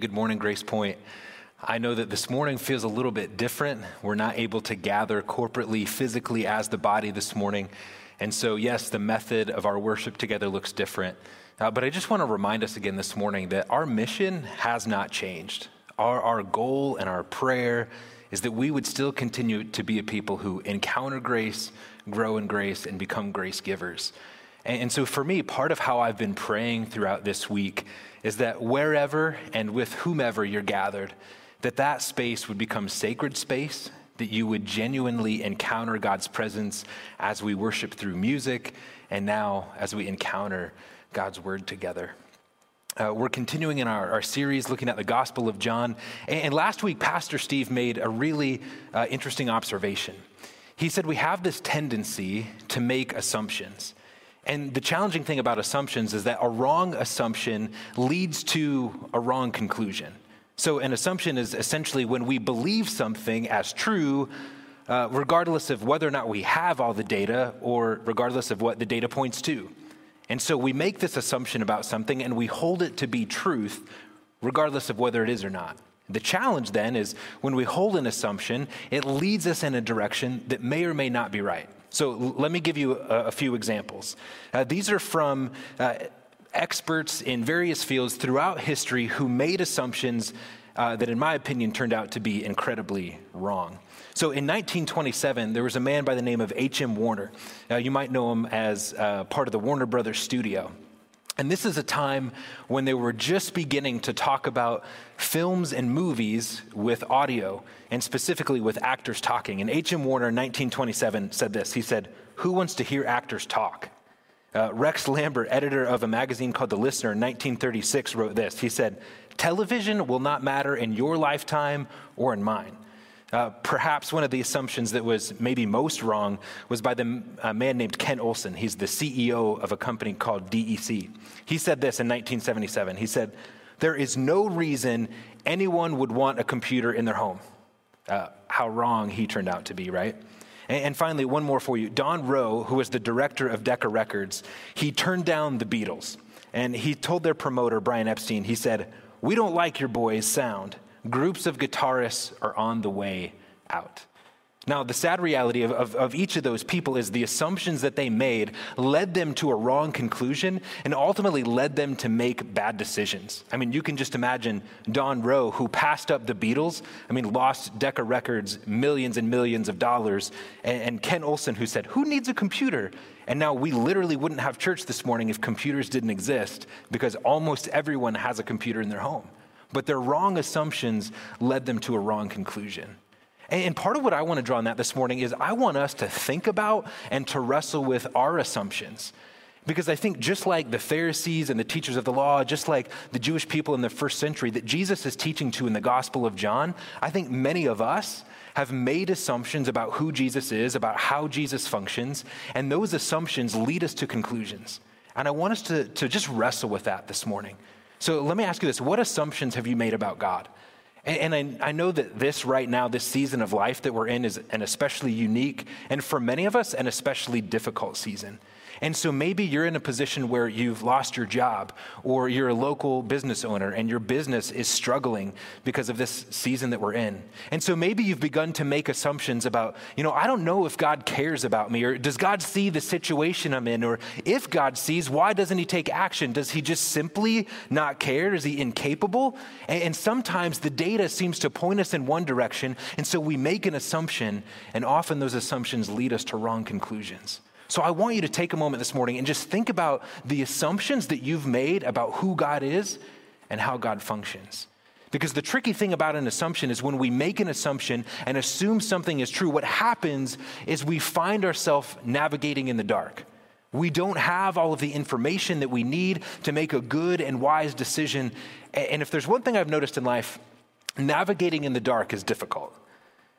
Good morning, Grace Point. I know that this morning feels a little bit different. We're not able to gather corporately, physically as the body this morning. And so, yes, the method of our worship together looks different. Uh, but I just want to remind us again this morning that our mission has not changed. Our, our goal and our prayer is that we would still continue to be a people who encounter grace, grow in grace, and become grace givers. And, and so, for me, part of how I've been praying throughout this week is that wherever and with whomever you're gathered, that that space would become sacred space, that you would genuinely encounter God's presence as we worship through music, and now as we encounter God's word together. Uh, we're continuing in our, our, series looking at the Gospel of John. And, and last week, Pastor Steve made a really uh, interesting observation. He said, We have this tendency to make assumptions. And the challenging thing about assumptions is that a wrong assumption leads to a wrong conclusion. So, an assumption is essentially when we believe something as true, uh, regardless of whether or not we have all the data or regardless of what the data points to. And so we make this assumption about something and we hold it to be truth, regardless of whether it is or not. The challenge then is when we hold an assumption, it leads us in a direction that may or may not be right. So let me give you a, a few examples. Uh, these are from uh, experts in various fields throughout history who made assumptions uh, that, in my opinion, turned out to be incredibly wrong. So in 1927, there was a man by the name of H.M. Warner. Uh, you might know him as uh, part of the Warner Brothers studio. And this is a time when they were just beginning to talk about films and movies with audio, and specifically with actors talking. And H.M. Warner in 1927 said this He said, Who wants to hear actors talk? Uh, Rex Lambert, editor of a magazine called The Listener in 1936, wrote this. He said, Television will not matter in your lifetime or in mine. Uh, perhaps one of the assumptions that was maybe most wrong was by the uh, man named Ken Olsen. He's the CEO of a company called DEC. He said this in 1977. He said, There is no reason anyone would want a computer in their home. Uh, how wrong he turned out to be, right? And, and finally, one more for you. Don Rowe, who was the director of Decca Records, he turned down the Beatles. And he told their promoter, Brian Epstein, he said, We don't like your boys' sound groups of guitarists are on the way out. Now, the sad reality of, of, of, each of those people is the assumptions that they made led them to a wrong conclusion and ultimately led them to make bad decisions. I mean, you can just imagine Don Rowe, who passed up the Beatles, I mean, lost Decca Records millions and millions of dollars, and, and Ken Olsen, who said, Who needs a computer? And now we literally wouldn't have church this morning if computers didn't exist because almost everyone has a computer in their home but their wrong assumptions led them to a wrong conclusion. And part of what I want to draw on that this morning is I want us to think about and to wrestle with our assumptions. Because I think just like the Pharisees and the teachers of the law, just like the Jewish people in the first century that Jesus is teaching to in the Gospel of John, I think many of us have made assumptions about who Jesus is, about how Jesus functions, and those assumptions lead us to conclusions. And I want us to, to just wrestle with that this morning. So let me ask you this what assumptions have you made about God? And, and I, I, know that this right now, this season of life that we're in, is an especially unique, and for many of us, an especially difficult season. And so maybe you're in a position where you've lost your job, or you're a local business owner and your business is struggling because of this season that we're in. And so maybe you've begun to make assumptions about, you know, I don't know if God cares about me, or does God see the situation I'm in, or if God sees, why doesn't He take action? Does He just simply not care? Is He incapable? And, and sometimes the data seems to point us in one direction, and so we make an assumption, and often those assumptions lead us to wrong conclusions. So I want you to take a moment this morning and just think about the assumptions that you've made about who God is and how God functions. Because the tricky thing about an assumption is when we make an assumption and assume something is true, what happens is we find ourselves navigating in the dark. We don't have all of the information that we need to make a good and wise decision. And if there's one thing I've noticed in life, navigating in the dark is difficult.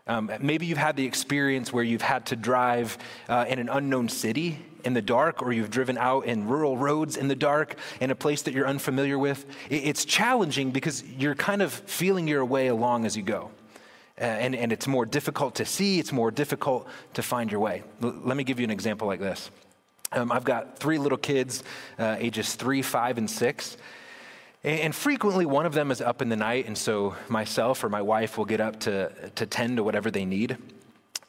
Um, maybe you've had the experience where you've had to drive uh, in an unknown city in the dark, or you've driven out in rural roads in the dark in a place that you're unfamiliar with. It's challenging because you're kind of feeling your way along as you go. Uh, and, and it's more difficult to see, it's more difficult to find your way. L- let me give you an example like this. Um, I've got three little kids, uh, ages three, five, and six. And frequently, one of them is up in the night, and so myself or my wife will get up to, to tend to whatever they need.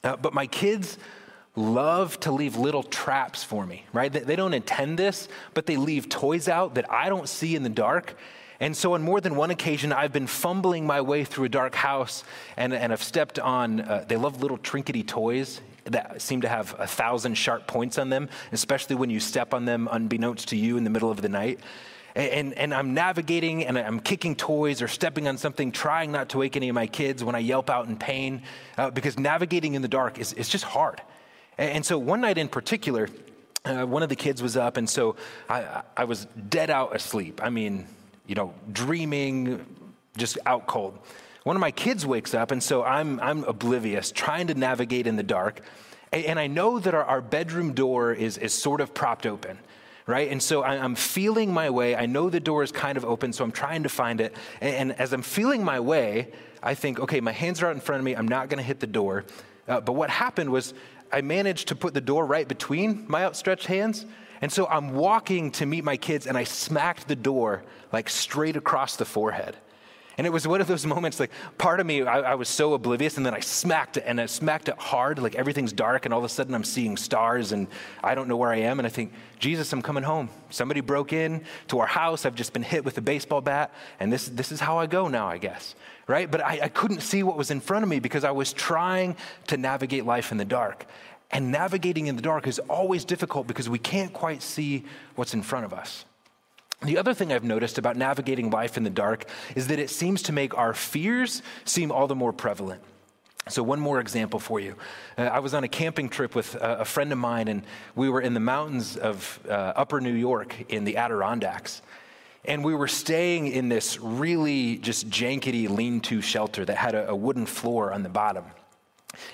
Uh, but my kids love to leave little traps for me, right? They, they don't intend this, but they leave toys out that I don't see in the dark. And so, on more than one occasion, I've been fumbling my way through a dark house and, and I've stepped on, uh, they love little trinkety toys that seem to have a thousand sharp points on them, especially when you step on them unbeknownst to you in the middle of the night. And, and, I'm navigating and I'm kicking toys or stepping on something, trying not to wake any of my kids when I yelp out in pain, uh, because navigating in the dark is, just hard. And, and so one night in particular, uh, one of the kids was up, and so I, I was dead out asleep. I mean, you know, dreaming, just out cold. One of my kids wakes up, and so I'm, I'm oblivious, trying to navigate in the dark. And, and I know that our, our bedroom door is, is sort of propped open right? And so I'm feeling my way. I know the door is kind of open, so I'm trying to find it. And as I'm feeling my way, I think, okay, my hands are out in front of me. I'm not going to hit the door. Uh, but what happened was I managed to put the door right between my outstretched hands. And so I'm walking to meet my kids, and I smacked the door like straight across the forehead. And it was one of those moments, like part of me, I, I, was so oblivious, and then I smacked it, and I smacked it hard, like everything's dark, and all of a sudden I'm seeing stars, and I don't know where I am, and I think, Jesus, I'm coming home. Somebody broke in to our house. I've just been hit with a baseball bat, and this, this is how I go now, I guess, right? But I, I couldn't see what was in front of me because I was trying to navigate life in the dark. And navigating in the dark is always difficult because we can't quite see what's in front of us. The other thing I've noticed about navigating life in the dark is that it seems to make our fears seem all the more prevalent. So, one more example for you. Uh, I was on a camping trip with a, a, friend of mine, and we were in the mountains of uh, upper New York in the Adirondacks. And we were staying in this really just jankety lean to shelter that had a, a wooden floor on the bottom.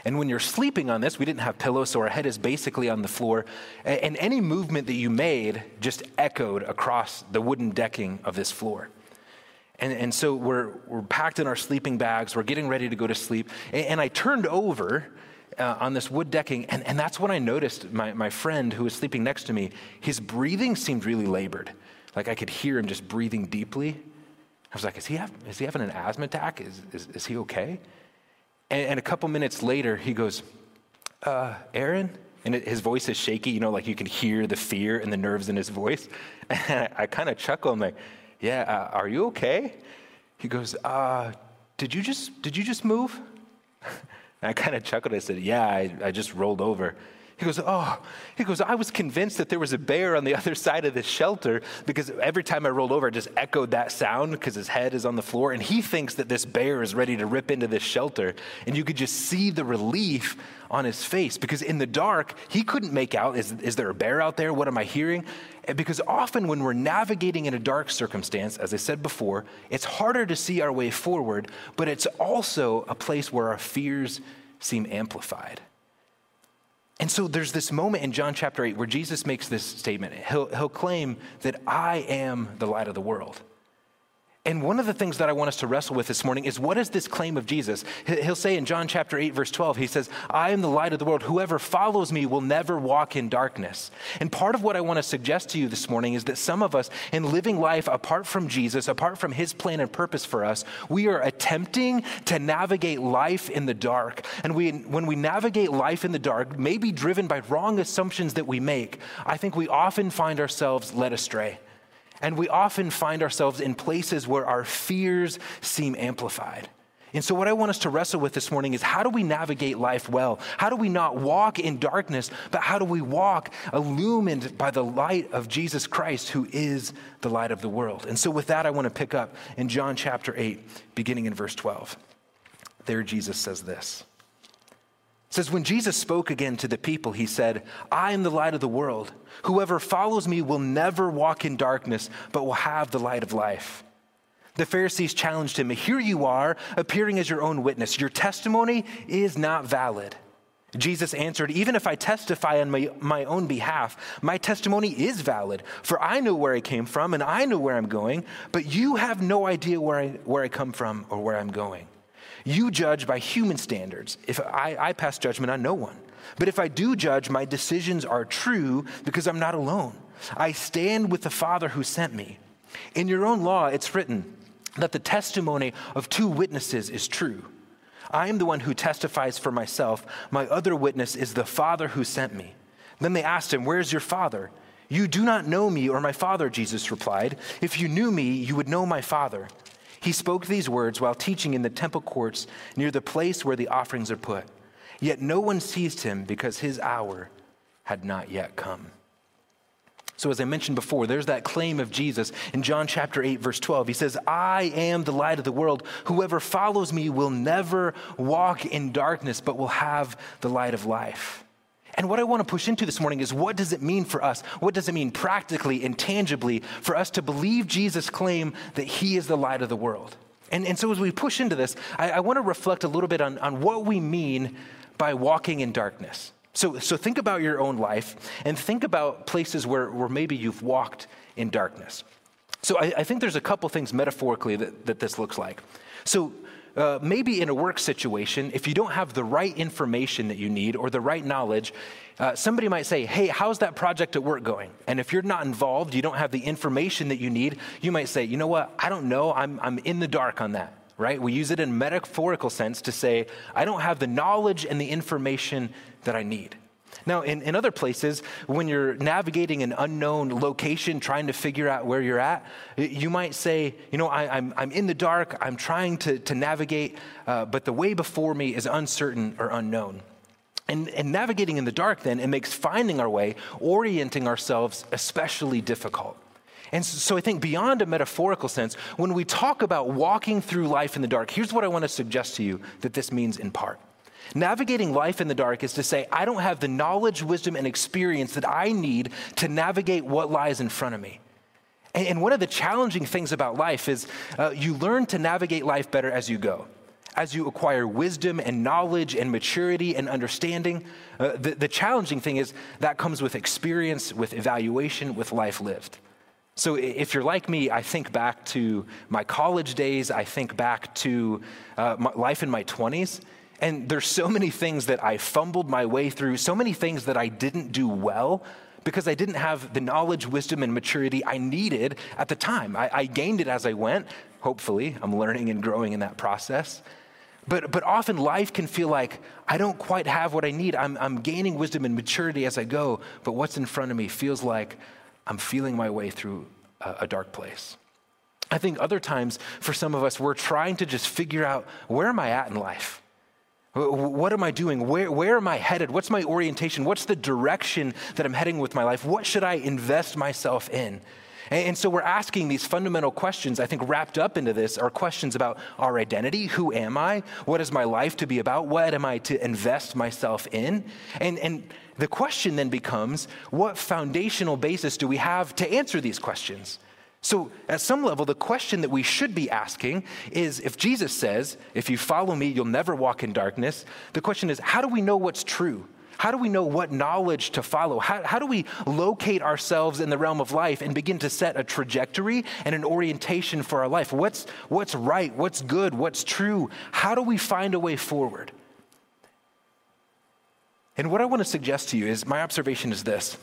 And when you're sleeping on this, we didn't have pillows, so our head is basically on the floor. And any movement that you made just echoed across the wooden decking of this floor. And, and so we're, we're packed in our sleeping bags, we're getting ready to go to sleep. And, and I turned over uh, on this wood decking, and, and that's when I noticed my, my friend who was sleeping next to me, his breathing seemed really labored. Like I could hear him just breathing deeply. I was like, is he, have, is he having an asthma attack? Is, is, is he okay? And, and a couple minutes later, he goes, uh, Aaron? And it, his voice is shaky, you know, like you can hear the fear and the nerves in his voice. And I, I kind of chuckle. I'm like, yeah, uh, are you okay? He goes, uh, did you just, did you just move? And I kind of chuckled. I said, yeah, I, I just rolled over. He goes, Oh, he goes, I was convinced that there was a bear on the other side of the shelter because every time I rolled over, it just echoed that sound because his head is on the floor. And he thinks that this bear is ready to rip into this shelter. And you could just see the relief on his face because in the dark, he couldn't make out is, is there a bear out there? What am I hearing? Because often when we're navigating in a dark circumstance, as I said before, it's harder to see our way forward, but it's also a place where our fears seem amplified. And so there's this moment in John chapter 8 where Jesus makes this statement. He'll, he'll claim that I am the light of the world. And one of the things that I want us to wrestle with this morning is what is this claim of Jesus? He'll say in John chapter 8, verse 12, he says, I am the light of the world. Whoever follows me will never walk in darkness. And part of what I want to suggest to you this morning is that some of us, in living life apart from Jesus, apart from his plan and purpose for us, we are attempting to navigate life in the dark. And we, when we navigate life in the dark, maybe driven by wrong assumptions that we make, I think we often find ourselves led astray. And we often find ourselves in places where our fears seem amplified. And so, what I want us to wrestle with this morning is how do we navigate life well? How do we not walk in darkness, but how do we walk illumined by the light of Jesus Christ, who is the light of the world? And so, with that, I want to pick up in John chapter 8, beginning in verse 12. There, Jesus says this. It says, When Jesus spoke again to the people, he said, I am the light of the world. Whoever follows me will never walk in darkness, but will have the light of life. The Pharisees challenged him, Here you are, appearing as your own witness. Your testimony is not valid. Jesus answered, Even if I testify on my, my own behalf, my testimony is valid, for I know where I came from and I know where I'm going, but you have no idea where I, where I come from or where I'm going. You judge by human standards. If I, I pass judgment on no one. But if I do judge, my decisions are true because I'm not alone. I stand with the Father who sent me. In your own law, it's written that the testimony of two witnesses is true. I am the one who testifies for myself. My other witness is the Father who sent me. Then they asked him, Where's your Father? You do not know me or my Father, Jesus replied. If you knew me, you would know my Father. He spoke these words while teaching in the temple courts near the place where the offerings are put. Yet no one seized him because his hour had not yet come. So, as I mentioned before, there's that claim of Jesus in John chapter 8, verse 12. He says, I am the light of the world. Whoever follows me will never walk in darkness, but will have the light of life. And what I want to push into this morning is what does it mean for us? What does it mean practically and tangibly for us to believe Jesus' claim that he is the light of the world? And, and so, as we push into this, I, I want to reflect a little bit on, on what we mean by walking in darkness. So, so think about your own life and think about places where, where maybe you've walked in darkness. So I, I think there's a couple things metaphorically that, that this looks like. So uh, maybe in a work situation, if you don't have the right information that you need or the right knowledge, uh, somebody might say, Hey, how's that project at work going? And if you're not involved, you don't have the information that you need, you might say, You know what? I don't know. I'm, I'm in the dark on that, right? We use it in metaphorical sense to say, I don't have the knowledge and the information that I need. Now, in, in other places, when you're navigating an unknown location, trying to figure out where you're at, you might say, You know, I, am I'm, I'm in the dark, I'm trying to, to navigate, uh, but the way before me is uncertain or unknown. And, and navigating in the dark, then, it makes finding our way, orienting ourselves, especially difficult. And so I think beyond a metaphorical sense, when we talk about walking through life in the dark, here's what I want to suggest to you that this means in part. Navigating life in the dark is to say, I don't have the knowledge, wisdom, and experience that I need to navigate what lies in front of me. And one of the challenging things about life is uh, you learn to navigate life better as you go. As you acquire wisdom and knowledge and maturity and understanding, uh, the, the challenging thing is that comes with experience, with evaluation, with life lived. So if you're like me, I think back to my college days, I think back to uh, life in my 20s, and there's so many things that I fumbled my way through, so many things that I didn't do well because I didn't have the knowledge, wisdom, and maturity I needed at the time. I, I gained it as I went. Hopefully, I'm learning and growing in that process. But, but often life can feel like I don't quite have what I need. I'm, I'm gaining wisdom and maturity as I go, but what's in front of me feels like I'm feeling my way through a, a dark place. I think other times for some of us, we're trying to just figure out where am I at in life? What am I doing? Where, where am I headed? What's my orientation? What's the direction that I'm heading with my life? What should I invest myself in? And, so we're asking these fundamental questions, I think wrapped up into this are questions about our identity. Who am I? What is my life to be about? What am I to invest myself in? And, and the question then becomes what foundational basis do we have to answer these questions? So, at some level, the question that we should be asking is if Jesus says, if you follow me, you'll never walk in darkness, the question is, how do we know what's true? How do we know what knowledge to follow? How, how do we locate ourselves in the realm of life and begin to set a trajectory and an orientation for our life? What's, what's right? What's good? What's true? How do we find a way forward? And what I want to suggest to you is my observation is this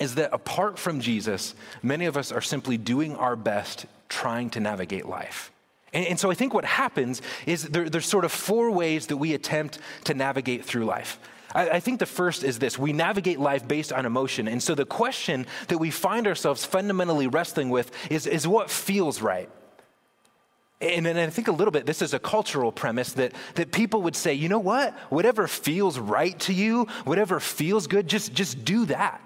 is that apart from Jesus, many of us are simply doing our best trying to navigate life. And, and so I think what happens is there, there's sort of four ways that we attempt to navigate through life. I, I think the first is this we navigate life based on emotion. And so the question that we find ourselves fundamentally wrestling with is, is what feels right? And then I think a little bit, this is a cultural premise that, that people would say, you know what? Whatever feels right to you, whatever feels good, just, just do that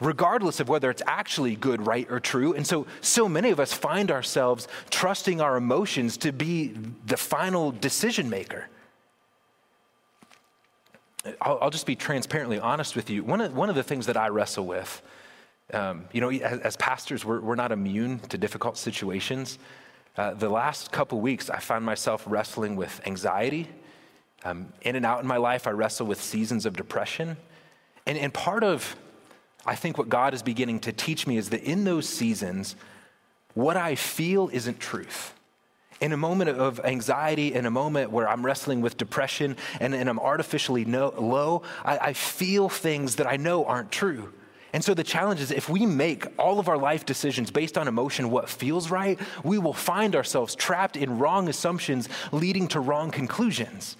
regardless of whether it's actually good, right, or true. And so, so many of us find ourselves trusting our emotions to be the final decision maker. I'll, I'll just be transparently honest with you. One of, one of the things that I wrestle with, um, you know, as, as pastors, we're, we're, not immune to difficult situations. Uh, the last couple weeks, I found myself wrestling with anxiety. Um, in and out in my life, I wrestle with seasons of depression. And, and part of I think what God is beginning to teach me is that in those seasons, what I feel isn't truth. In a moment of anxiety, in a moment where I'm wrestling with depression and, and I'm artificially no, low, I, I feel things that I know aren't true. And so the challenge is if we make all of our life decisions based on emotion, what feels right, we will find ourselves trapped in wrong assumptions leading to wrong conclusions.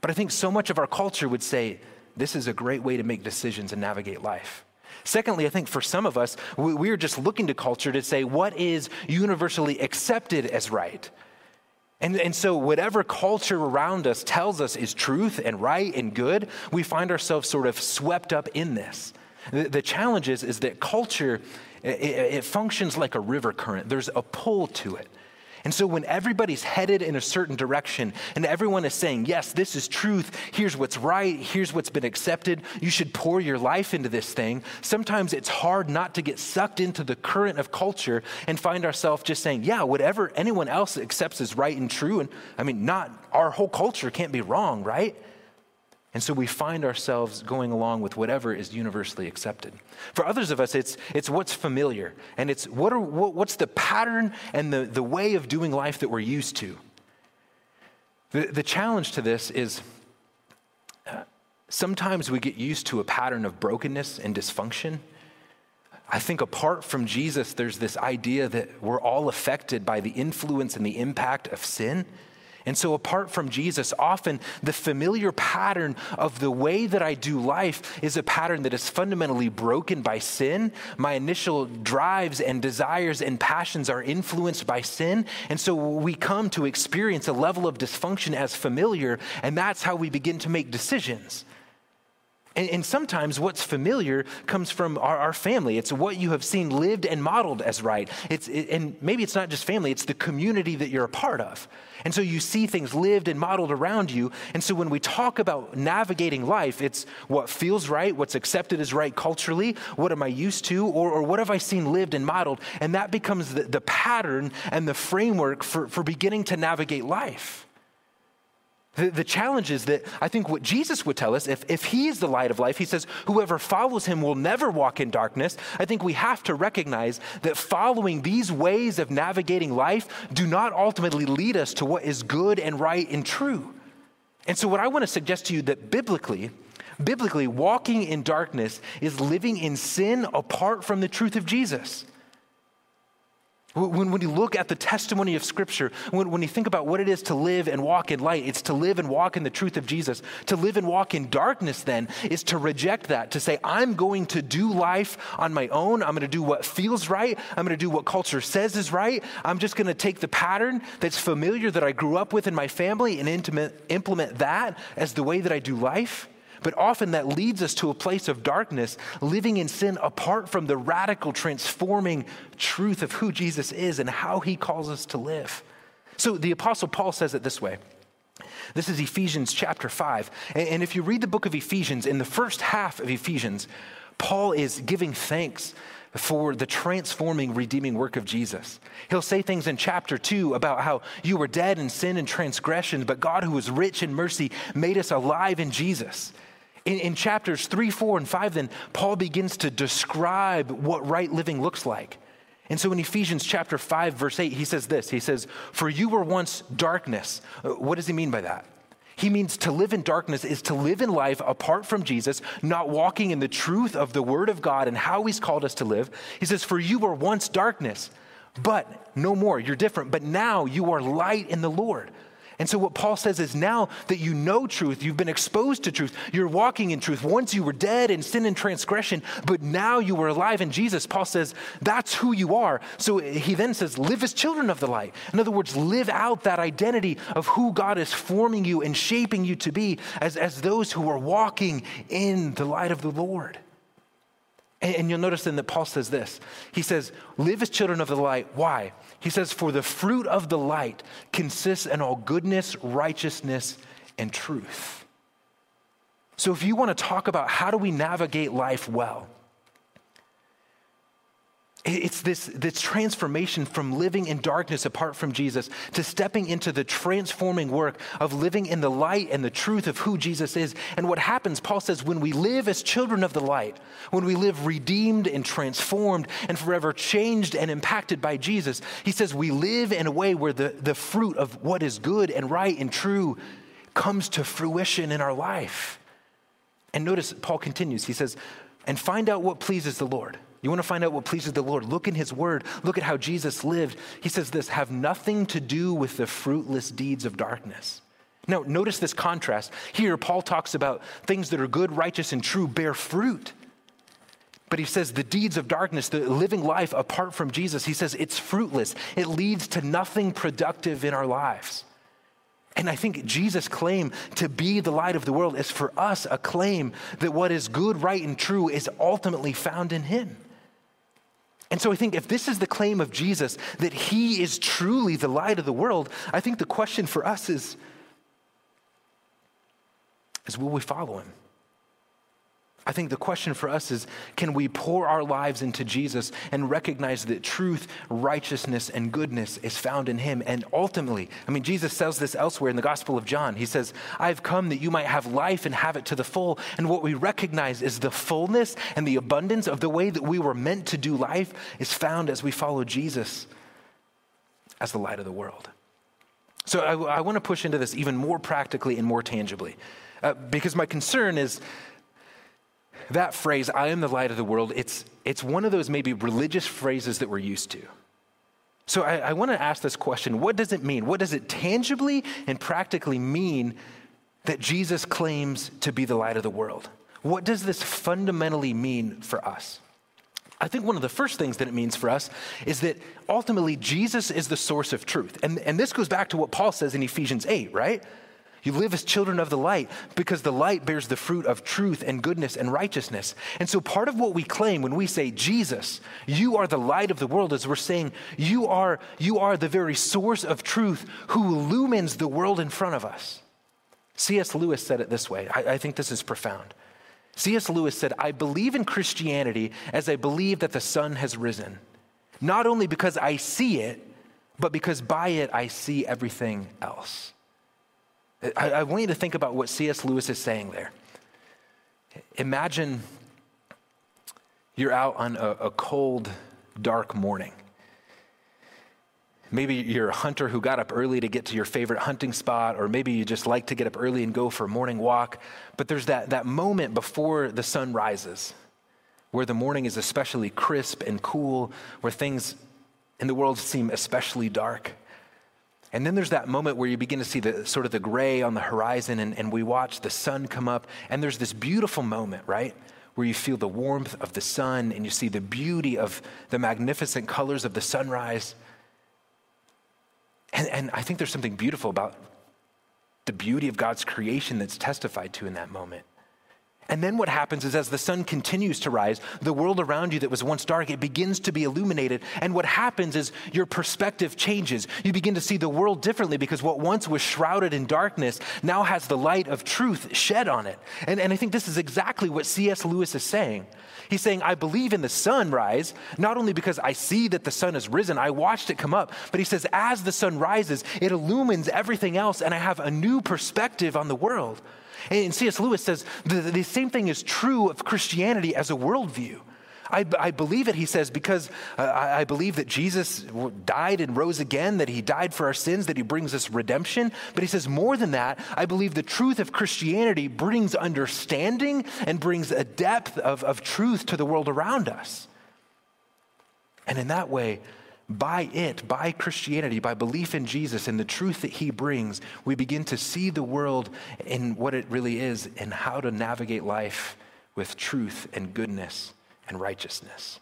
But I think so much of our culture would say this is a great way to make decisions and navigate life. Secondly, I think for some of us, we are just looking to culture to say what is universally accepted as right. And, and so, whatever culture around us tells us is truth and right and good, we find ourselves sort of swept up in this. The, the challenge is, is that culture, it, it functions like a river current, there's a pull to it. And so, when everybody's headed in a certain direction and everyone is saying, Yes, this is truth, here's what's right, here's what's been accepted, you should pour your life into this thing, sometimes it's hard not to get sucked into the current of culture and find ourselves just saying, Yeah, whatever anyone else accepts is right and true. And I mean, not our whole culture can't be wrong, right? And so we find ourselves going along with whatever is universally accepted. For others of us, it's, it's what's familiar, and it's what are, what, what's the pattern and the, the way of doing life that we're used to. The, the challenge to this is uh, sometimes we get used to a pattern of brokenness and dysfunction. I think apart from Jesus, there's this idea that we're all affected by the influence and the impact of sin. And so, apart from Jesus, often the familiar pattern of the way that I do life is a pattern that is fundamentally broken by sin. My initial drives and desires and passions are influenced by sin. And so, we come to experience a level of dysfunction as familiar, and that's how we begin to make decisions. And, and, sometimes what's familiar comes from our, our, family. It's what you have seen lived and modeled as right. It's, it, and maybe it's not just family, it's the community that you're a part of. And so you see things lived and modeled around you. And so when we talk about navigating life, it's what feels right, what's accepted as right culturally, what am I used to, or, or what have I seen lived and modeled? And that becomes the, the pattern and the framework for, for beginning to navigate life. The, the challenge is that I think what Jesus would tell us, if, if he is the light of life, he says, whoever follows him will never walk in darkness. I think we have to recognize that following these ways of navigating life do not ultimately lead us to what is good and right and true. And so, what I want to suggest to you that biblically, biblically, walking in darkness is living in sin apart from the truth of Jesus. When, when you look at the testimony of Scripture, when, when you think about what it is to live and walk in light, it's to live and walk in the truth of Jesus. To live and walk in darkness, then, is to reject that, to say, I'm going to do life on my own. I'm going to do what feels right. I'm going to do what culture says is right. I'm just going to take the pattern that's familiar that I grew up with in my family and implement that as the way that I do life. But often that leads us to a place of darkness, living in sin apart from the radical, transforming truth of who Jesus is and how he calls us to live. So the Apostle Paul says it this way. This is Ephesians chapter 5. And if you read the book of Ephesians, in the first half of Ephesians, Paul is giving thanks for the transforming, redeeming work of Jesus. He'll say things in chapter 2 about how you were dead in sin and transgressions, but God, who is rich in mercy, made us alive in Jesus. In, in chapters 3, 4, and 5, then, Paul begins to describe what right living looks like. And so in Ephesians chapter 5, verse 8, he says this He says, For you were once darkness. Uh, what does he mean by that? He means to live in darkness is to live in life apart from Jesus, not walking in the truth of the Word of God and how He's called us to live. He says, For you were once darkness, but no more. You're different. But now you are light in the Lord. And so, what Paul says is now that you know truth, you've been exposed to truth, you're walking in truth. Once you were dead in sin and transgression, but now you are alive in Jesus. Paul says that's who you are. So, he then says, live as children of the light. In other words, live out that identity of who God is forming you and shaping you to be as, as those who are walking in the light of the Lord. And, and you'll notice then that Paul says this He says, live as children of the light. Why? He says, For the fruit of the light consists in all goodness, righteousness, and truth. So, if you want to talk about how do we navigate life well, it's this, this transformation from living in darkness apart from Jesus to stepping into the transforming work of living in the light and the truth of who Jesus is. And what happens, Paul says, when we live as children of the light, when we live redeemed and transformed and forever changed and impacted by Jesus, he says we live in a way where the, the fruit of what is good and right and true comes to fruition in our life. And notice, Paul continues. He says, and find out what pleases the Lord. You want to find out what pleases the Lord? Look in His Word. Look at how Jesus lived. He says this have nothing to do with the fruitless deeds of darkness. Now, notice this contrast. Here, Paul talks about things that are good, righteous, and true bear fruit. But he says the deeds of darkness, the living life apart from Jesus, he says it's fruitless. It leads to nothing productive in our lives. And I think Jesus' claim to be the light of the world is for us a claim that what is good, right, and true is ultimately found in him. And so I think if this is the claim of Jesus, that he is truly the light of the world, I think the question for us is, is will we follow him? I think the question for us is can we pour our lives into Jesus and recognize that truth, righteousness, and goodness is found in him? And ultimately, I mean, Jesus says this elsewhere in the Gospel of John. He says, I've come that you might have life and have it to the full. And what we recognize is the fullness and the abundance of the way that we were meant to do life is found as we follow Jesus as the light of the world. So I, I want to push into this even more practically and more tangibly. Uh, because my concern is that phrase, I am the light of the world, it's, it's one of those maybe religious phrases that we're used to. So I, I want to ask this question what does it mean? What does it tangibly and practically mean that Jesus claims to be the light of the world? What does this fundamentally mean for us? I think one of the first things that it means for us is that ultimately Jesus is the source of truth. And, and this goes back to what Paul says in Ephesians 8, right? You live as children of the light because the light bears the fruit of truth and goodness and righteousness. And so, part of what we claim when we say, Jesus, you are the light of the world, is we're saying, you are, you are the very source of truth who illumines the world in front of us. C.S. Lewis said it this way. I, I think this is profound. C.S. Lewis said, I believe in Christianity as I believe that the sun has risen, not only because I see it, but because by it I see everything else. I, I want you to think about what C.S. Lewis is saying there. Imagine you're out on a, a cold, dark morning. Maybe you're a hunter who got up early to get to your favorite hunting spot, or maybe you just like to get up early and go for a morning walk. But there's that, that moment before the sun rises where the morning is especially crisp and cool, where things in the world seem especially dark. And then there's that moment where you begin to see the sort of the gray on the horizon, and, and we watch the sun come up. And there's this beautiful moment, right? Where you feel the warmth of the sun and you see the beauty of the magnificent colors of the sunrise. And, and I think there's something beautiful about the beauty of God's creation that's testified to in that moment. And then what happens is as the sun continues to rise, the world around you that was once dark, it begins to be illuminated. And what happens is your perspective changes. You begin to see the world differently because what once was shrouded in darkness now has the light of truth shed on it. And, and I think this is exactly what C.S. Lewis is saying. He's saying, I believe in the sunrise, not only because I see that the sun has risen, I watched it come up, but he says, as the sun rises, it illumines everything else, and I have a new perspective on the world. And C.S. Lewis says the, the same thing is true of Christianity as a worldview. I, I, believe it, he says, because uh, I, I, believe that Jesus died and rose again, that he died for our sins, that he brings us redemption. But he says, more than that, I believe the truth of Christianity brings understanding and brings a depth of, of truth to the world around us. And in that way, by it, by Christianity, by belief in Jesus and the truth that he brings, we begin to see the world in what it really is and how to navigate life with truth and goodness and righteousness.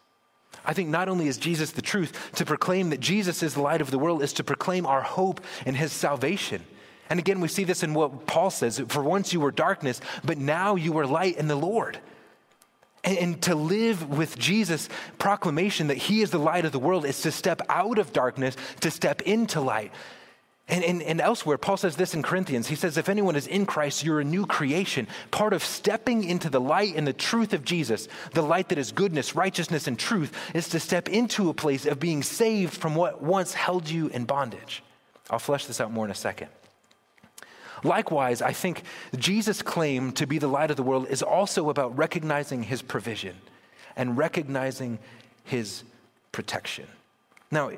I think not only is Jesus the truth, to proclaim that Jesus is the light of the world is to proclaim our hope in his salvation. And again, we see this in what Paul says For once you were darkness, but now you are light in the Lord. And, and to live with Jesus' proclamation that he is the light of the world is to step out of darkness, to step into light. And, and, and, elsewhere, Paul says this in Corinthians. He says, If anyone is in Christ, you're a new creation. Part of stepping into the light and the truth of Jesus, the light that is goodness, righteousness, and truth, is to step into a place of being saved from what once held you in bondage. I'll flesh this out more in a second. Likewise, I think Jesus' claim to be the light of the world is also about recognizing his provision and recognizing his protection. Now,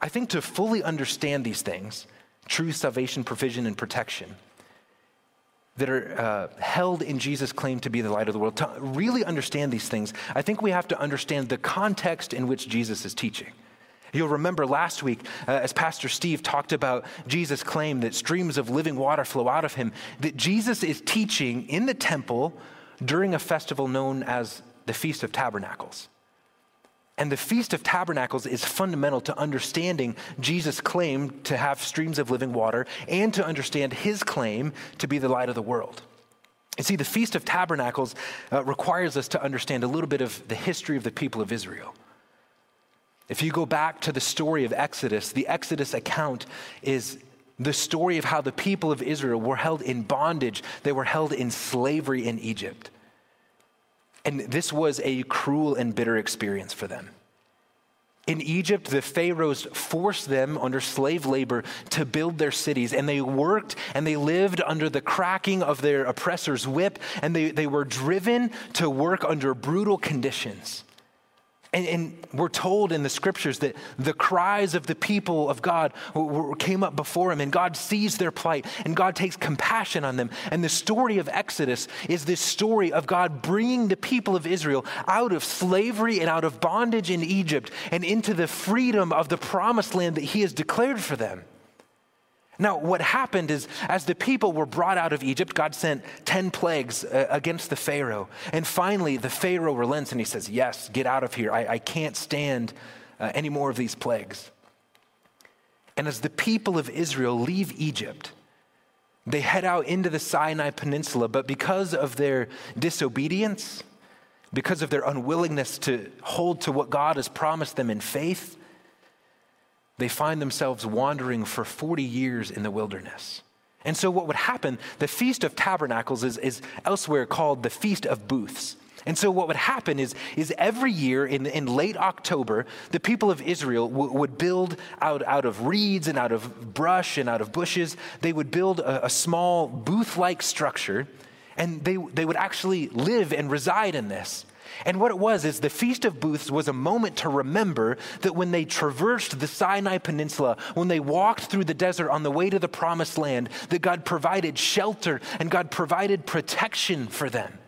I think to fully understand these things, true salvation, provision, and protection, that are uh, held in Jesus' claim to be the light of the world. To really understand these things, I think we have to understand the context in which Jesus is teaching. You'll remember last week, uh, as Pastor Steve talked about Jesus' claim that streams of living water flow out of him, that Jesus is teaching in the temple during a festival known as the Feast of Tabernacles. And the Feast of Tabernacles is fundamental to understanding Jesus' claim to have streams of living water and to understand his claim to be the light of the world. You see, the Feast of Tabernacles uh, requires us to understand a little bit of the history of the people of Israel. If you go back to the story of Exodus, the Exodus account is the story of how the people of Israel were held in bondage, they were held in slavery in Egypt. And this was a cruel and bitter experience for them. In Egypt, the pharaohs forced them under slave labor to build their cities, and they worked and they lived under the cracking of their oppressor's whip, and they, they were driven to work under brutal conditions. And, and, we're told in the scriptures that the cries of the people of God came up before him, and God sees their plight, and God takes compassion on them. And the story of Exodus is this story of God bringing the people of Israel out of slavery and out of bondage in Egypt and into the freedom of the promised land that he has declared for them. Now, what happened is, as the people were brought out of Egypt, God sent 10 plagues uh, against the Pharaoh. And finally, the Pharaoh relents and he says, Yes, get out of here. I, I can't stand uh, any more of these plagues. And as the people of Israel leave Egypt, they head out into the Sinai Peninsula, but because of their disobedience, because of their unwillingness to hold to what God has promised them in faith, they find themselves wandering for 40 years in the wilderness. And so, what would happen, the Feast of Tabernacles is, is elsewhere called the Feast of Booths. And so, what would happen is, is every year in, in late October, the people of Israel w- would build out, out of reeds and out of brush and out of bushes, they would build a, a small booth like structure, and they, they would actually live and reside in this. And what it was is the Feast of Booths was a moment to remember that when they traversed the Sinai Peninsula, when they walked through the desert on the way to the promised land, that God provided shelter and God provided protection for them.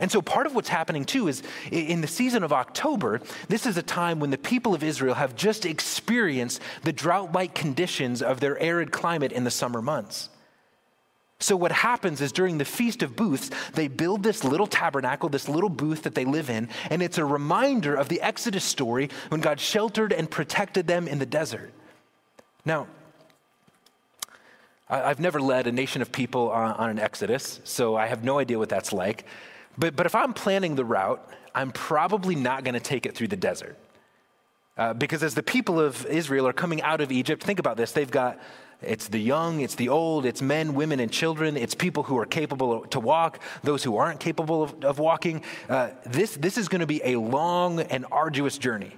And so, part of what's happening too is in the season of October, this is a time when the people of Israel have just experienced the drought like conditions of their arid climate in the summer months. So, what happens is during the Feast of Booths, they build this little tabernacle, this little booth that they live in, and it's a reminder of the Exodus story when God sheltered and protected them in the desert. Now, I've never led a nation of people on, an Exodus, so I have no idea what that's like. But, but if I'm planning the route, I'm probably not going to take it through the desert. Uh, because as the people of Israel are coming out of Egypt, think about this. They've got it's the young, it's the old, it's men, women, and children. It's people who are capable to walk, those who aren't capable of, of walking. Uh, this, this is going to be a long and arduous journey.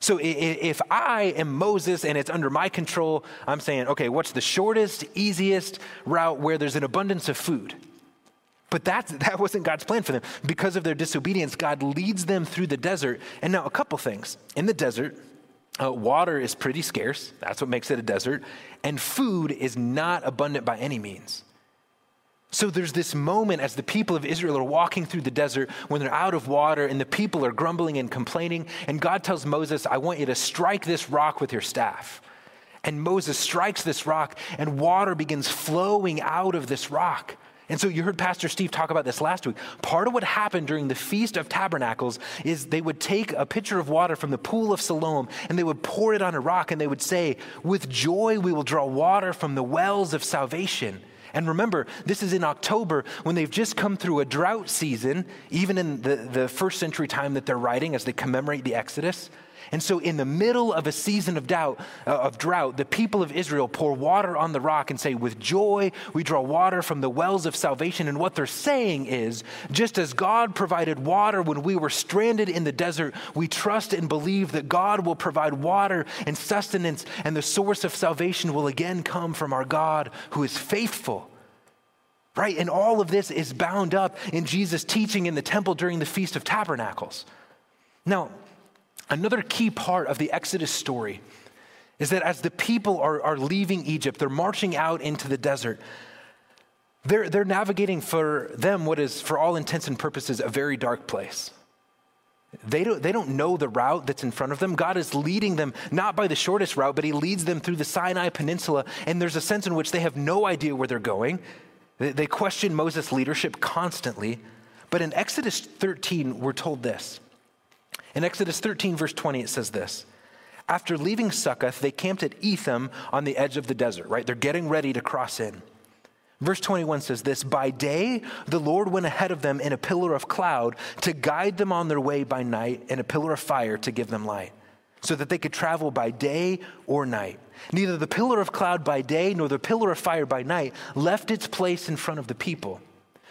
So if I am Moses and it's under my control, I'm saying, okay, what's the shortest, easiest route where there's an abundance of food? But that, that wasn't God's plan for them. Because of their disobedience, God leads them through the desert. And now, a couple things. In the desert, uh, water is pretty scarce. That's what makes it a desert. And food is not abundant by any means. So there's this moment as the people of Israel are walking through the desert when they're out of water and the people are grumbling and complaining. And God tells Moses, I want you to strike this rock with your staff. And Moses strikes this rock, and water begins flowing out of this rock. And so you heard Pastor Steve talk about this last week. Part of what happened during the Feast of Tabernacles is they would take a pitcher of water from the pool of Siloam and they would pour it on a rock and they would say, With joy we will draw water from the wells of salvation. And remember, this is in October when they've just come through a drought season, even in the, the first century time that they're writing as they commemorate the Exodus. And so, in the middle of a season of doubt, uh, of drought, the people of Israel pour water on the rock and say, "With joy, we draw water from the wells of salvation." And what they're saying is, just as God provided water when we were stranded in the desert, we trust and believe that God will provide water and sustenance, and the source of salvation will again come from our God, who is faithful. Right? And all of this is bound up in Jesus' teaching in the temple during the Feast of Tabernacles. Now, Another key part of the Exodus story is that as the people are, are leaving Egypt, they're marching out into the desert. They're, they're navigating for them what is, for all intents and purposes, a very dark place. They don't, they don't know the route that's in front of them. God is leading them not by the shortest route, but He leads them through the Sinai Peninsula. And there's a sense in which they have no idea where they're going. They, they question Moses' leadership constantly. But in Exodus 13, we're told this. In Exodus 13, verse 20, it says this After leaving Succoth, they camped at Etham on the edge of the desert, right? They're getting ready to cross in. Verse 21 says this By day, the Lord went ahead of them in a pillar of cloud to guide them on their way by night, and a pillar of fire to give them light, so that they could travel by day or night. Neither the pillar of cloud by day nor the pillar of fire by night left its place in front of the people.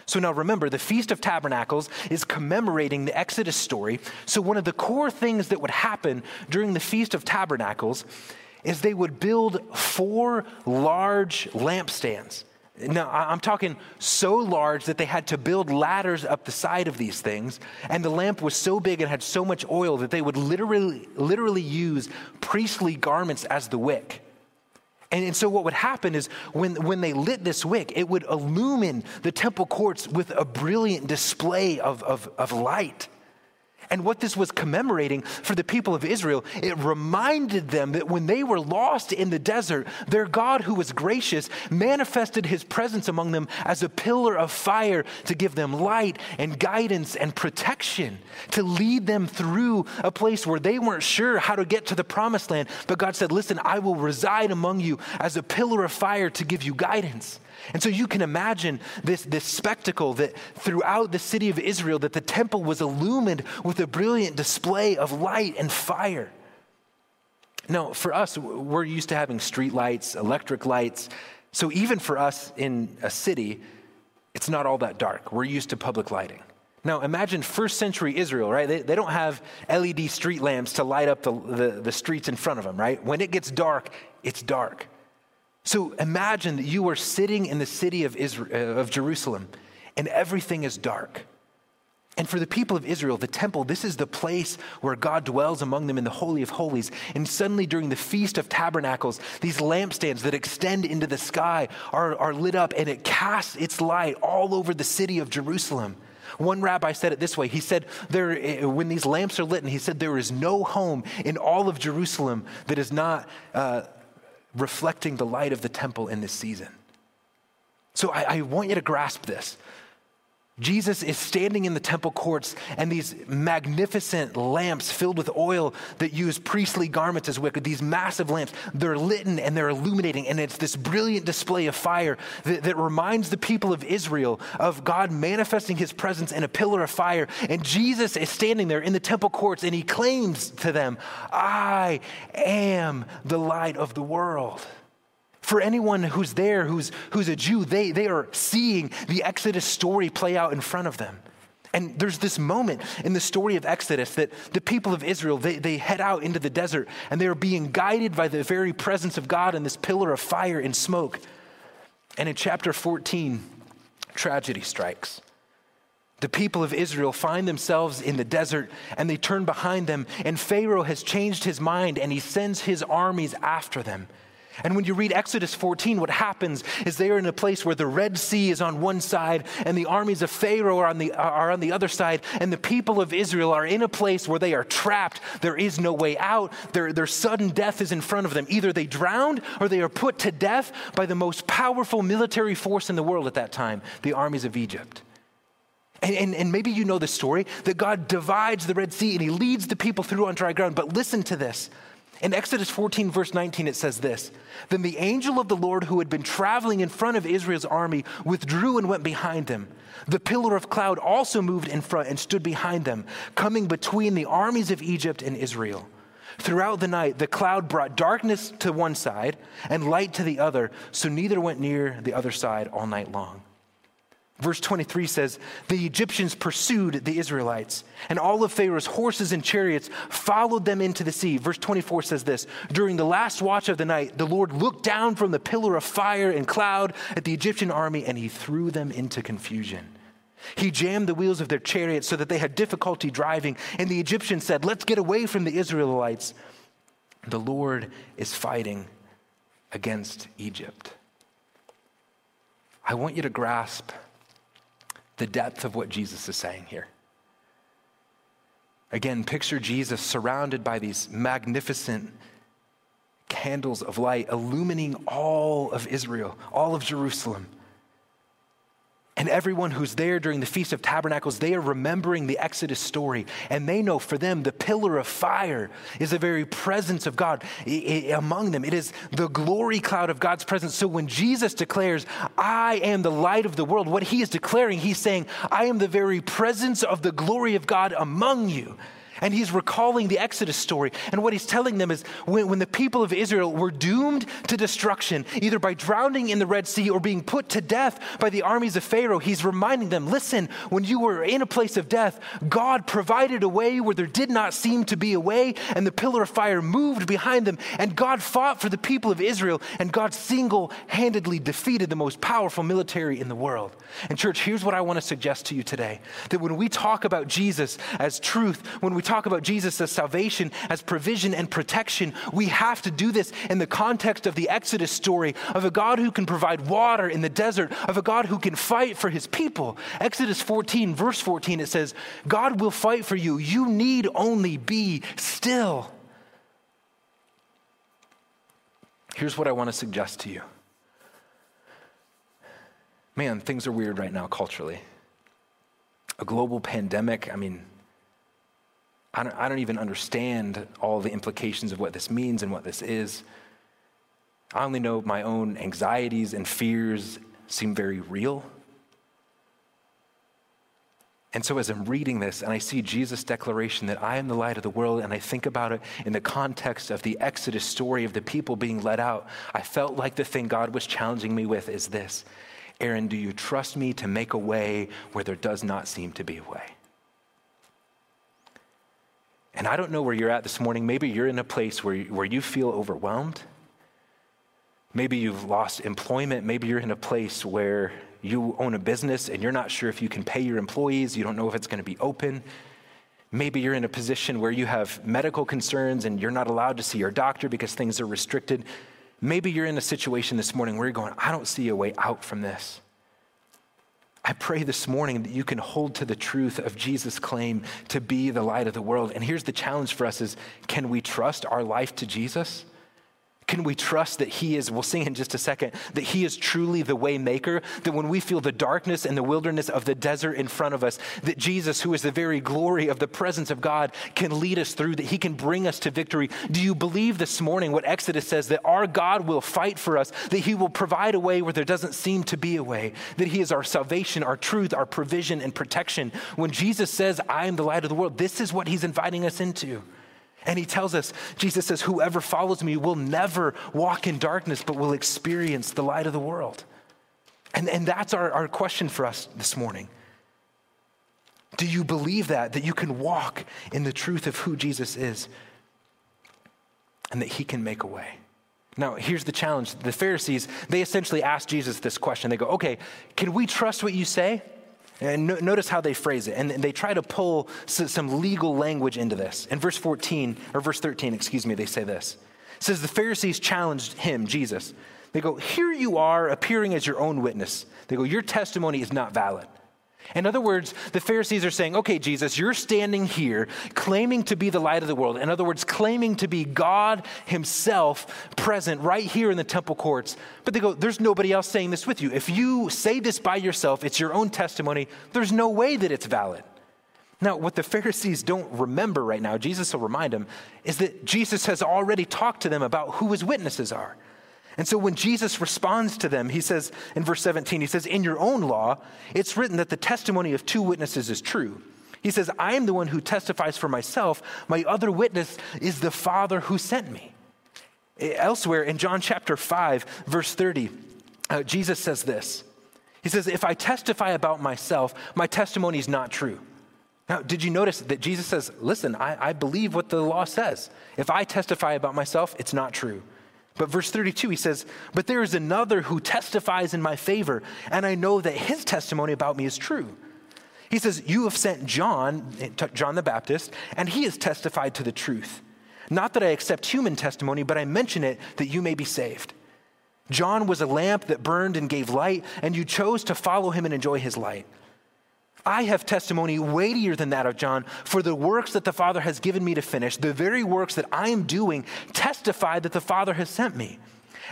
So now remember, the Feast of Tabernacles is commemorating the Exodus story. So, one of the core things that would happen during the Feast of Tabernacles is they would build four large lampstands. Now, I'm talking so large that they had to build ladders up the side of these things. And the lamp was so big and had so much oil that they would literally, literally use priestly garments as the wick. And, and so, what would happen is when, when they lit this wick, it would illumine the temple courts with a brilliant display of, of, of light. And what this was commemorating for the people of Israel, it reminded them that when they were lost in the desert, their God, who was gracious, manifested his presence among them as a pillar of fire to give them light and guidance and protection, to lead them through a place where they weren't sure how to get to the promised land. But God said, Listen, I will reside among you as a pillar of fire to give you guidance. And so you can imagine this, this spectacle that throughout the city of Israel, that the temple was illumined with a brilliant display of light and fire. Now, for us, we're used to having street lights, electric lights. So even for us in a city, it's not all that dark. We're used to public lighting. Now, imagine first century Israel, right? They, they don't have LED street lamps to light up the, the, the streets in front of them, right? When it gets dark, it's dark. So imagine that you are sitting in the city of, Israel, uh, of Jerusalem and everything is dark. And for the people of Israel, the temple, this is the place where God dwells among them in the Holy of Holies. And suddenly, during the Feast of Tabernacles, these lampstands that extend into the sky are, are lit up and it casts its light all over the city of Jerusalem. One rabbi said it this way. He said, there, eh, when these lamps are lit, and he said, there is no home in all of Jerusalem that is not uh, reflecting the light of the temple in this season. So I, I, want you to grasp this. Jesus is standing in the temple courts, and these magnificent lamps filled with oil that use priestly garments as wick, these massive lamps, they're lit and they're illuminating, and it's this brilliant display of fire that, that reminds the people of Israel of God manifesting his presence in a pillar of fire. And Jesus is standing there in the temple courts, and he claims to them, I am the light of the world. For anyone who's there, who's, who's a Jew, they, they are seeing the Exodus story play out in front of them. And there's this moment in the story of Exodus that the people of Israel, they, they head out into the desert and they are being guided by the very presence of God in this pillar of fire and smoke. And in chapter 14, tragedy strikes. The people of Israel find themselves in the desert and they turn behind them, and Pharaoh has changed his mind and he sends his armies after them. And when you read Exodus 14, what happens is they are in a place where the Red Sea is on one side and the armies of Pharaoh are on the, are on the other side, and the people of Israel are in a place where they are trapped. There is no way out. Their, their sudden death is in front of them. Either they drowned or they are put to death by the most powerful military force in the world at that time, the armies of Egypt. And, and, and, maybe you know the story that God divides the Red Sea and he leads the people through on dry ground. But listen to this in Exodus 14, verse 19, it says this Then the angel of the Lord who had been traveling in front of Israel's army withdrew and went behind them. The pillar of cloud also moved in front and stood behind them, coming between the armies of Egypt and Israel. Throughout the night, the cloud brought darkness to one side and light to the other, so neither went near the other side all night long. Verse 23 says, The Egyptians pursued the Israelites, and all of Pharaoh's horses and chariots followed them into the sea. Verse 24 says this During the last watch of the night, the Lord looked down from the pillar of fire and cloud at the Egyptian army, and he threw them into confusion. He jammed the wheels of their chariots so that they had difficulty driving, and the Egyptians said, Let's get away from the Israelites. The Lord is fighting against Egypt. I want you to grasp the depth of what Jesus is saying here. Again, picture Jesus surrounded by these magnificent candles of light illumining all of Israel, all of Jerusalem. And everyone who's there during the Feast of Tabernacles, they are remembering the Exodus story. And they know for them, the pillar of fire is the very presence of God among them. It is the glory cloud of God's presence. So when Jesus declares, I am the light of the world, what he is declaring, he's saying, I am the very presence of the glory of God among you. And he's recalling the Exodus story. And what he's telling them is when, when, the people of Israel were doomed to destruction, either by drowning in the Red Sea or being put to death by the armies of Pharaoh, he's reminding them listen, when you were in a place of death, God provided a way where there did not seem to be a way, and the pillar of fire moved behind them. And God fought for the people of Israel, and God single handedly defeated the most powerful military in the world. And, church, here's what I want to suggest to you today that when we talk about Jesus as truth, when we talk about Jesus as salvation, as provision and protection, we have to do this in the context of the Exodus story of a God who can provide water in the desert, of a God who can fight for his people. Exodus 14, verse 14, it says, God will fight for you. You need only be still. Here's what I want to suggest to you. Man, things are weird right now culturally. A global pandemic, I mean, I don't, I don't even understand all the implications of what this means and what this is. I only know my own anxieties and fears seem very real. And so, as I'm reading this and I see Jesus' declaration that I am the light of the world, and I think about it in the context of the Exodus story of the people being let out, I felt like the thing God was challenging me with is this Aaron, do you trust me to make a way where there does not seem to be a way? And I don't know where you're at this morning. Maybe you're in a place where, where you feel overwhelmed. Maybe you've lost employment. Maybe you're in a place where you own a business and you're not sure if you can pay your employees. You don't know if it's going to be open. Maybe you're in a position where you have medical concerns and you're not allowed to see your doctor because things are restricted. Maybe you're in a situation this morning where you're going, I don't see a way out from this. I pray this morning that you can hold to the truth of Jesus' claim to be the light of the world. And here's the challenge for us is can we trust our life to Jesus? Can we trust that He is, we'll sing in just a second, that He is truly the way maker? That when we feel the darkness and the wilderness of the desert in front of us, that Jesus, who is the very glory of the presence of God, can lead us through, that He can bring us to victory? Do you believe this morning what Exodus says, that our God will fight for us, that He will provide a way where there doesn't seem to be a way, that He is our salvation, our truth, our provision, and protection? When Jesus says, I am the light of the world, this is what He's inviting us into. And he tells us, Jesus says, Whoever follows me will never walk in darkness, but will experience the light of the world. And, and that's our, our question for us this morning. Do you believe that? That you can walk in the truth of who Jesus is and that he can make a way? Now, here's the challenge. The Pharisees, they essentially asked Jesus this question. They go, okay, can we trust what you say? And no, notice how they phrase it. And they try to pull some legal language into this. In verse 14, or verse 13, excuse me, they say this. It says, The Pharisees challenged him, Jesus. They go, Here you are appearing as your own witness. They go, Your testimony is not valid. In other words, the Pharisees are saying, okay, Jesus, you're standing here claiming to be the light of the world. In other words, claiming to be God Himself present right here in the temple courts. But they go, there's nobody else saying this with you. If you say this by yourself, it's your own testimony, there's no way that it's valid. Now, what the Pharisees don't remember right now, Jesus will remind them, is that Jesus has already talked to them about who His witnesses are. And so when Jesus responds to them, he says in verse 17, he says, In your own law, it's written that the testimony of two witnesses is true. He says, I am the one who testifies for myself. My other witness is the Father who sent me. Elsewhere in John chapter 5, verse 30, uh, Jesus says this He says, If I testify about myself, my testimony is not true. Now, did you notice that Jesus says, Listen, I, I believe what the law says. If I testify about myself, it's not true. But verse 32, he says, But there is another who testifies in my favor, and I know that his testimony about me is true. He says, You have sent John, John the Baptist, and he has testified to the truth. Not that I accept human testimony, but I mention it that you may be saved. John was a lamp that burned and gave light, and you chose to follow him and enjoy his light. I have testimony weightier than that of John, for the works that the Father has given me to finish, the very works that I am doing, testify that the Father has sent me.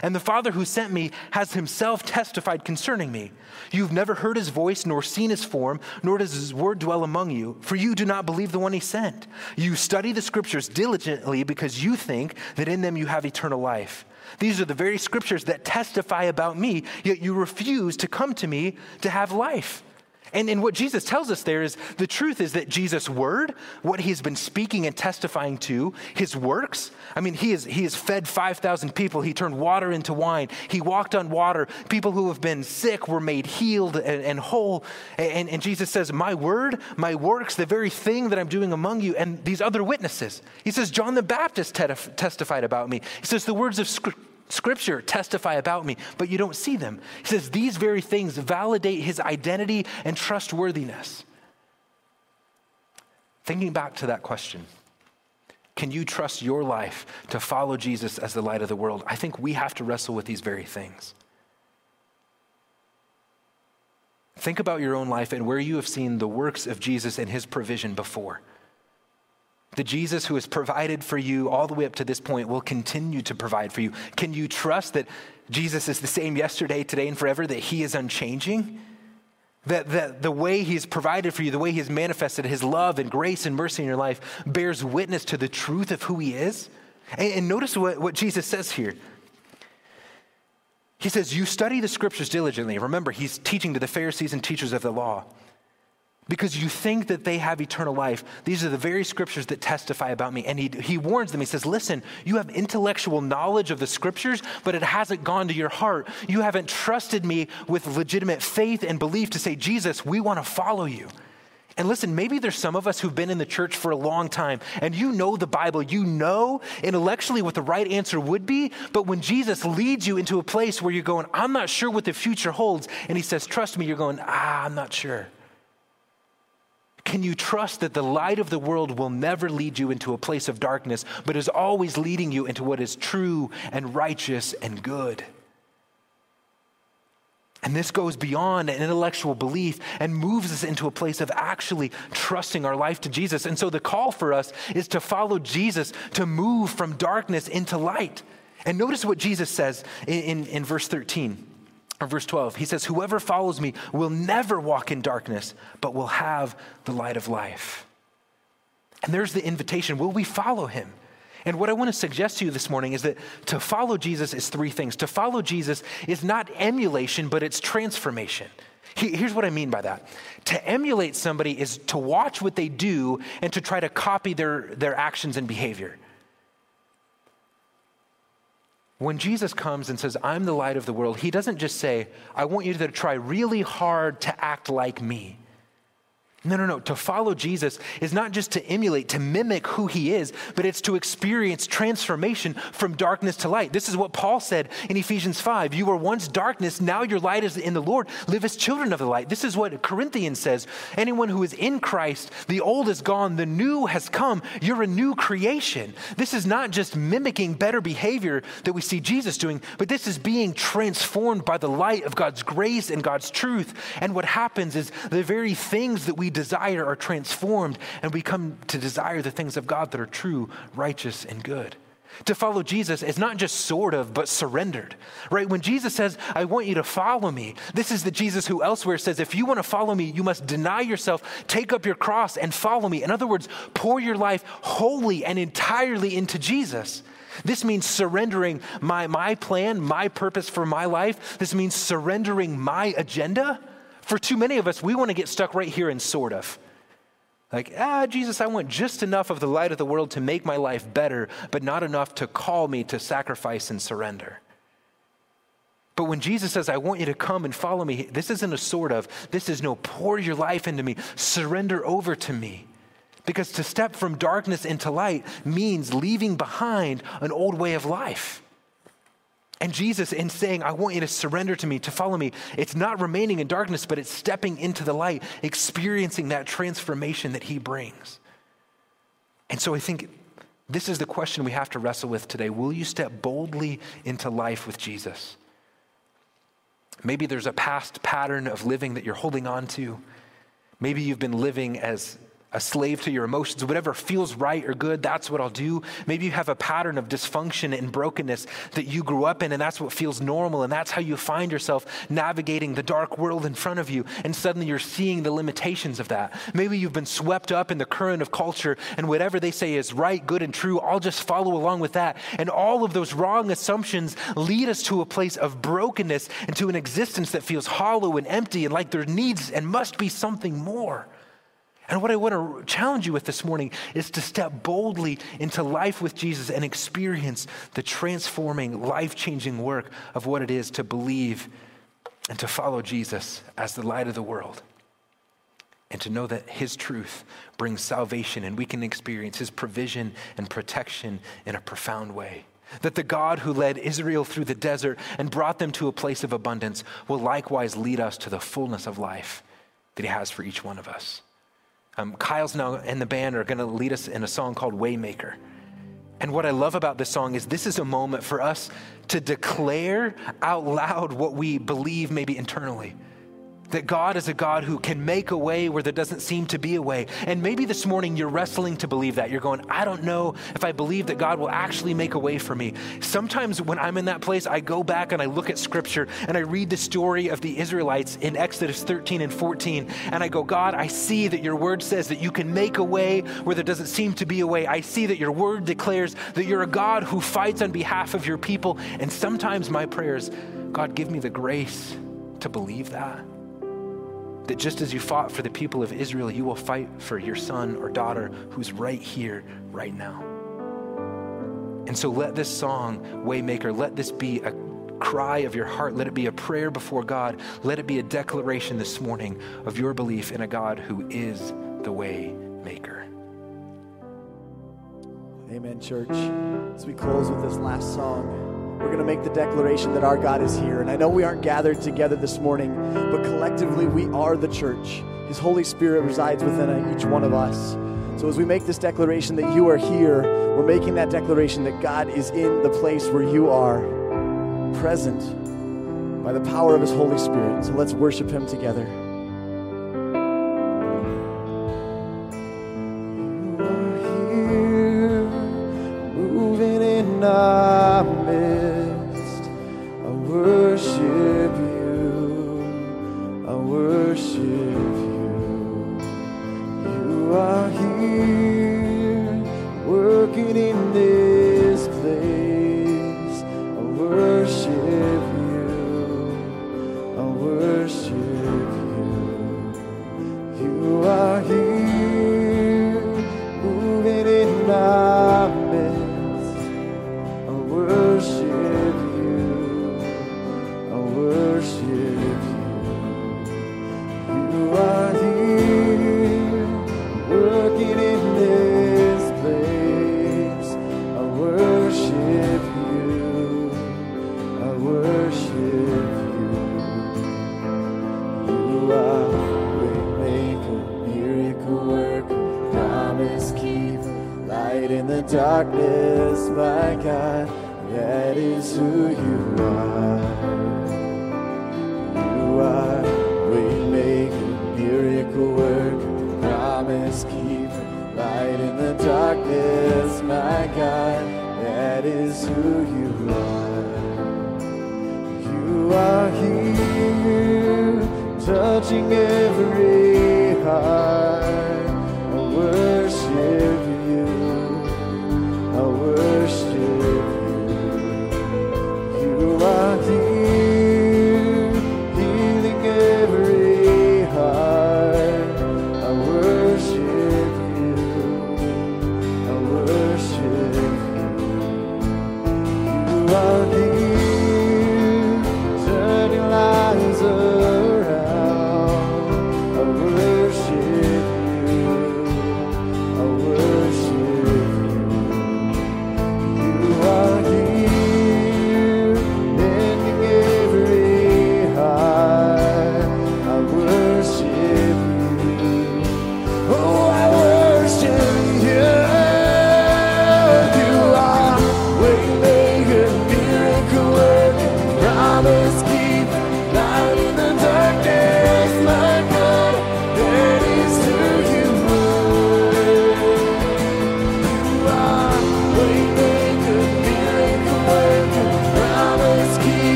And the Father who sent me has himself testified concerning me. You've never heard his voice, nor seen his form, nor does his word dwell among you, for you do not believe the one he sent. You study the scriptures diligently because you think that in them you have eternal life. These are the very scriptures that testify about me, yet you refuse to come to me to have life. And, and what Jesus tells us there is the truth is that Jesus' word, what he's been speaking and testifying to, his works, I mean, he, is, he has fed 5,000 people. He turned water into wine. He walked on water. People who have been sick were made healed and, and whole. And, and Jesus says, My word, my works, the very thing that I'm doing among you, and these other witnesses. He says, John the Baptist testified about me. He says, The words of Scripture Scripture testify about me, but you don't see them. He says these very things validate his identity and trustworthiness. Thinking back to that question, can you trust your life to follow Jesus as the light of the world? I think we have to wrestle with these very things. Think about your own life and where you have seen the works of Jesus and his provision before. The Jesus who has provided for you all the way up to this point will continue to provide for you. Can you trust that Jesus is the same yesterday, today, and forever, that he is unchanging? That, that the way he has provided for you, the way he has manifested his love and grace and mercy in your life bears witness to the truth of who he is? And, and notice what, what Jesus says here. He says, You study the scriptures diligently. Remember, he's teaching to the Pharisees and teachers of the law because you think that they have eternal life. These are the very scriptures that testify about me. And he, he warns them. He says, Listen, you have intellectual knowledge of the scriptures, but it hasn't gone to your heart. You haven't trusted me with legitimate faith and belief to say, Jesus, we want to follow you. And listen, maybe there's some of us who've been in the church for a long time and you know the Bible, you know intellectually what the right answer would be, but when Jesus leads you into a place where you're going, I'm not sure what the future holds, and he says, Trust me, you're going, Ah, I'm not sure. Can you trust that the light of the world will never lead you into a place of darkness, but is always leading you into what is true and righteous and good? And this goes beyond an intellectual belief and moves us into a place of actually trusting our life to Jesus. And so the call for us is to follow Jesus, to move from darkness into light. And notice what Jesus says in, in, in verse 13 verse 12, he says, Whoever follows me will never walk in darkness, but will have the light of life. And there's the invitation will we follow him? And what I want to suggest to you this morning is that to follow Jesus is three things. To follow Jesus is not emulation, but it's transformation. Here's what I mean by that. To emulate somebody is to watch what they do and to try to copy their, their actions and behavior. When Jesus comes and says, I'm the light of the world, he doesn't just say, I want you to try really hard to act like me. No, no, no. To follow Jesus is not just to emulate, to mimic who he is, but it's to experience transformation from darkness to light. This is what Paul said in Ephesians 5. You were once darkness, now your light is in the Lord. Live as children of the light. This is what Corinthians says. Anyone who is in Christ, the old is gone, the new has come. You're a new creation. This is not just mimicking better behavior that we see Jesus doing, but this is being transformed by the light of God's grace and God's truth. And what happens is the very things that we desire are transformed and we come to desire the things of God that are true, righteous, and good. To follow Jesus is not just sort of, but surrendered, right? When Jesus says, I want you to follow me, this is the Jesus who elsewhere says, if you want to follow me, you must deny yourself, take up your cross, and follow me. In other words, pour your life wholly and entirely into Jesus. This means surrendering my, my plan, my purpose for my life. This means surrendering my agenda for too many of us, we want to get stuck right here in sort of. Like, ah, Jesus, I want just enough of the light of the world to make my life better, but not enough to call me to sacrifice and surrender. But when Jesus says, I want you to come and follow me, this isn't a sort of, this is no pour your life into me, surrender over to me. Because to step from darkness into light means leaving behind an old way of life. And Jesus, in saying, I want you to surrender to me, to follow me, it's not remaining in darkness, but it's stepping into the light, experiencing that transformation that he brings. And so I think this is the question we have to wrestle with today. Will you step boldly into life with Jesus? Maybe there's a past pattern of living that you're holding on to. Maybe you've been living as a slave to your emotions. Whatever feels right or good, that's what I'll do. Maybe you have a pattern of dysfunction and brokenness that you grew up in, and that's what feels normal. And that's how you find yourself navigating the dark world in front of you. And suddenly you're seeing the limitations of that. Maybe you've been swept up in the current of culture, and whatever they say is right, good, and true, I'll just follow along with that. And all of those wrong assumptions lead us to a place of brokenness and to an existence that feels hollow and empty and like there needs and must be something more. And what I want to challenge you with this morning is to step boldly into life with Jesus and experience the transforming, life changing work of what it is to believe and to follow Jesus as the light of the world. And to know that His truth brings salvation and we can experience His provision and protection in a profound way. That the God who led Israel through the desert and brought them to a place of abundance will likewise lead us to the fullness of life that He has for each one of us. Um, Kyle's now and the band are going to lead us in a song called Waymaker. And what I love about this song is this is a moment for us to declare out loud what we believe maybe internally that God is a God who can make a way where there doesn't seem to be a way. And maybe this morning you're wrestling to believe that. You're going, I don't know if I believe that God will actually make a way for me. Sometimes when I'm in that place, I go back and I look at scripture and I read the story of the Israelites in Exodus 13 and 14. And I go, God, I see that your word says that you can make a way where there doesn't seem to be a way. I see that your word declares that you're a God who fights on behalf of your people. And sometimes my prayers, God, give me the grace to believe that that just as you fought for the people of Israel, you will fight for your son or daughter who's right here, right now. And so let this song, Waymaker, let this be a cry of your heart. Let it be a prayer before God. Let it be a declaration this morning of your belief in a God who is the Waymaker. Amen, church. As we close with this last song, we're going to make the declaration that our God is here. And I know we aren't gathered together this morning, but collectively we are the church. His Holy Spirit resides within each one of us. So as we make this declaration that you are here, we're making that declaration that God is in the place where you are, present by the power of His Holy Spirit. So let's worship Him together. You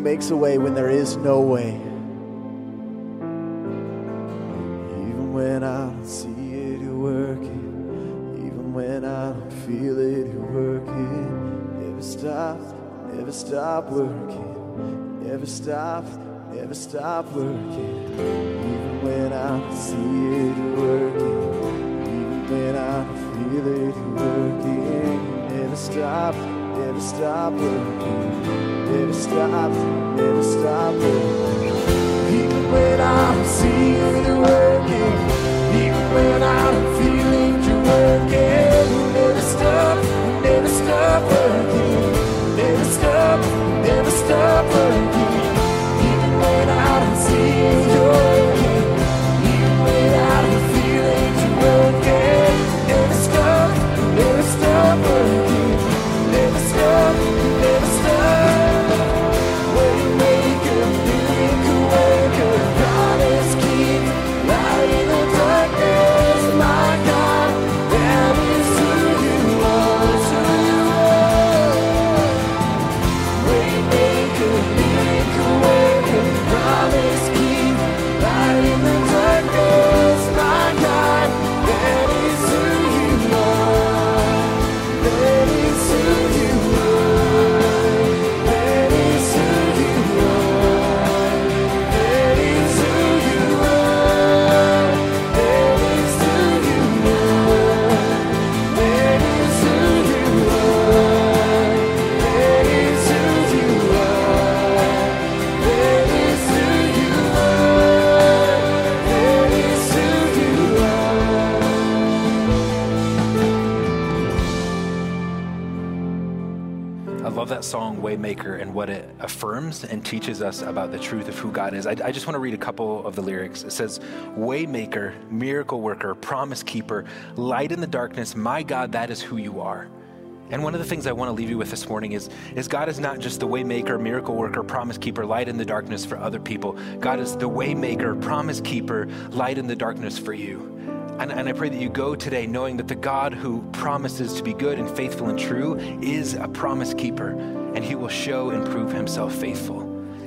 makes a way when there is no way. Even when I don't see it, you're working. Even when I don't feel it, you're working. Never stop, never stop working. Never stop, never stop working. Even when I don't see never stop her. Never stop, never stop her. Even when I'm seeing the world. Waymaker, and what it affirms and teaches us about the truth of who God is. I, I just want to read a couple of the lyrics. It says, Waymaker, miracle worker, promise keeper, light in the darkness, my God, that is who you are. And one of the things I want to leave you with this morning is, is God is not just the waymaker, miracle worker, promise keeper, light in the darkness for other people. God is the waymaker, promise keeper, light in the darkness for you. And, and I pray that you go today knowing that the God who promises to be good and faithful and true is a promise keeper, and he will show and prove himself faithful.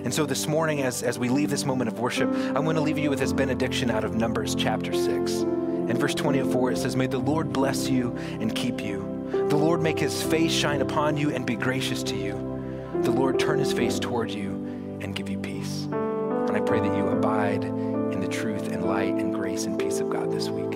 And so this morning, as, as we leave this moment of worship, I'm going to leave you with this benediction out of Numbers chapter 6. In verse 24, it says, May the Lord bless you and keep you. The Lord make his face shine upon you and be gracious to you. The Lord turn his face toward you and give you peace. And I pray that you abide in the truth and light and grace and peace of God this week.